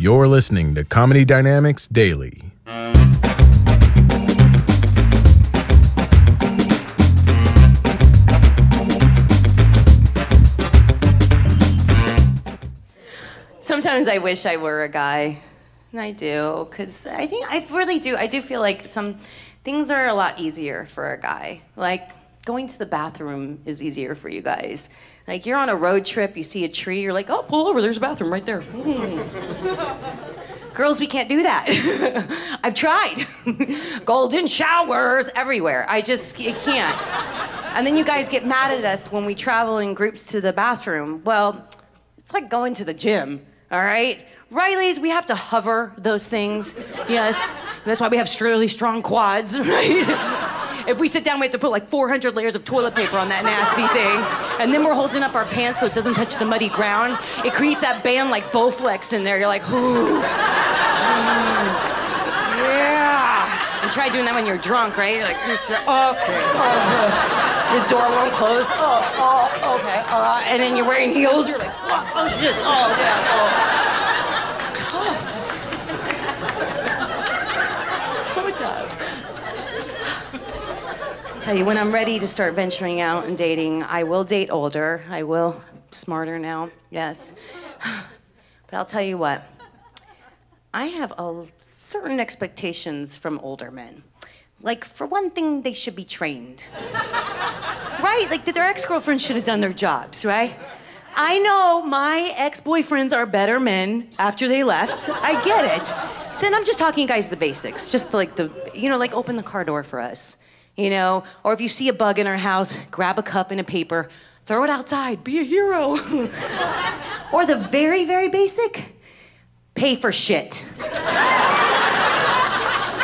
You're listening to Comedy Dynamics Daily. Sometimes I wish I were a guy. And I do, because I think I really do. I do feel like some things are a lot easier for a guy. Like going to the bathroom is easier for you guys. Like you're on a road trip, you see a tree, you're like, oh, pull over, there's a bathroom right there. Girls, we can't do that. I've tried. Golden showers everywhere. I just can't. And then you guys get mad at us when we travel in groups to the bathroom. Well, it's like going to the gym, all right? Rileys, we have to hover those things. Yes, that's why we have really strong quads, right? If we sit down, we have to put like 400 layers of toilet paper on that nasty thing. And then we're holding up our pants so it doesn't touch the muddy ground. It creates that band like Bowflex in there. You're like, ooh. Yeah. And try doing that when you're drunk, right? You're like, okay. Oh, the door won't close. Oh, oh, okay. Uh, and then you're wearing heels. You're like, oh, oh shit. Oh, yeah. Oh. It's tough. so tough. Tell you, when I'm ready to start venturing out and dating, I will date older. I will smarter now, yes. But I'll tell you what, I have a certain expectations from older men. Like, for one thing, they should be trained. right? Like, their ex girlfriends should have done their jobs, right? I know my ex boyfriends are better men after they left. I get it. So, and I'm just talking, guys, the basics. Just like the, you know, like open the car door for us you know? Or if you see a bug in our house, grab a cup and a paper, throw it outside, be a hero. or the very, very basic, pay for shit.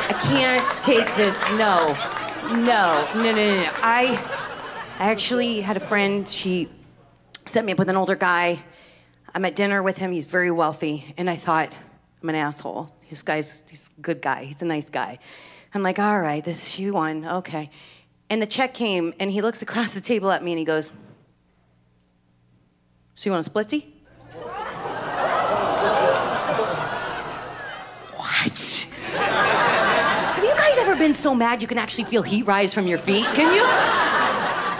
I can't take this. No, no, no, no, no. no. I actually had a friend, she set me up with an older guy. I'm at dinner with him, he's very wealthy, and I thought, I'm an asshole. This guy's he's a good guy, he's a nice guy. I'm like, all right, this she won, okay. And the check came, and he looks across the table at me and he goes, So you want a splitsy? what? Have you guys ever been so mad you can actually feel heat rise from your feet? Can you?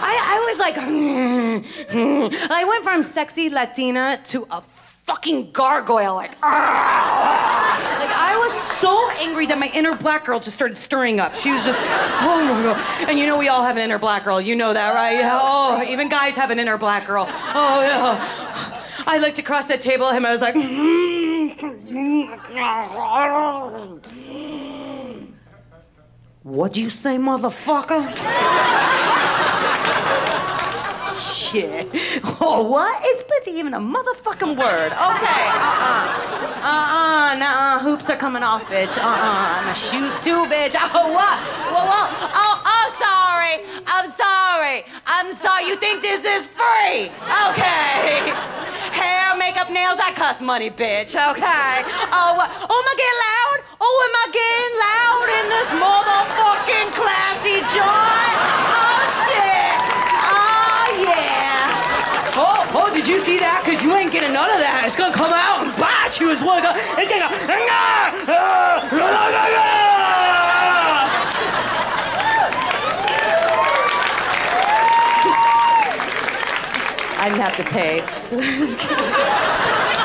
I, I was like, I went from sexy Latina to a fucking gargoyle, like, like I was so angry that my inner black girl just started stirring up. She was just, oh my god. And you know we all have an inner black girl. You know that, right? Oh, even guys have an inner black girl. Oh yeah. I looked across that table at him. I was like, mm-hmm. what'd you say, motherfucker? Shit. Oh, what? Is pussy even a motherfucking word? Okay, uh-uh. Uh-uh, nah, uh. hoops are coming off, bitch. Uh-uh, my shoes too, bitch. Oh, what? Whoa, whoa. Oh, oh, sorry. I'm sorry. I'm sorry. You think this is free? Okay. Hair, makeup, nails, that costs money, bitch. Okay. Oh, what? Oh, am I getting loud? Oh, am I getting loud in this motherfucking classy joint? Oh, shit. Oh, yeah. Oh, oh, did you see that? Because you ain't getting none of that. It's gonna come out and bite you as well. It's gonna go. I didn't have to pay. So that was good.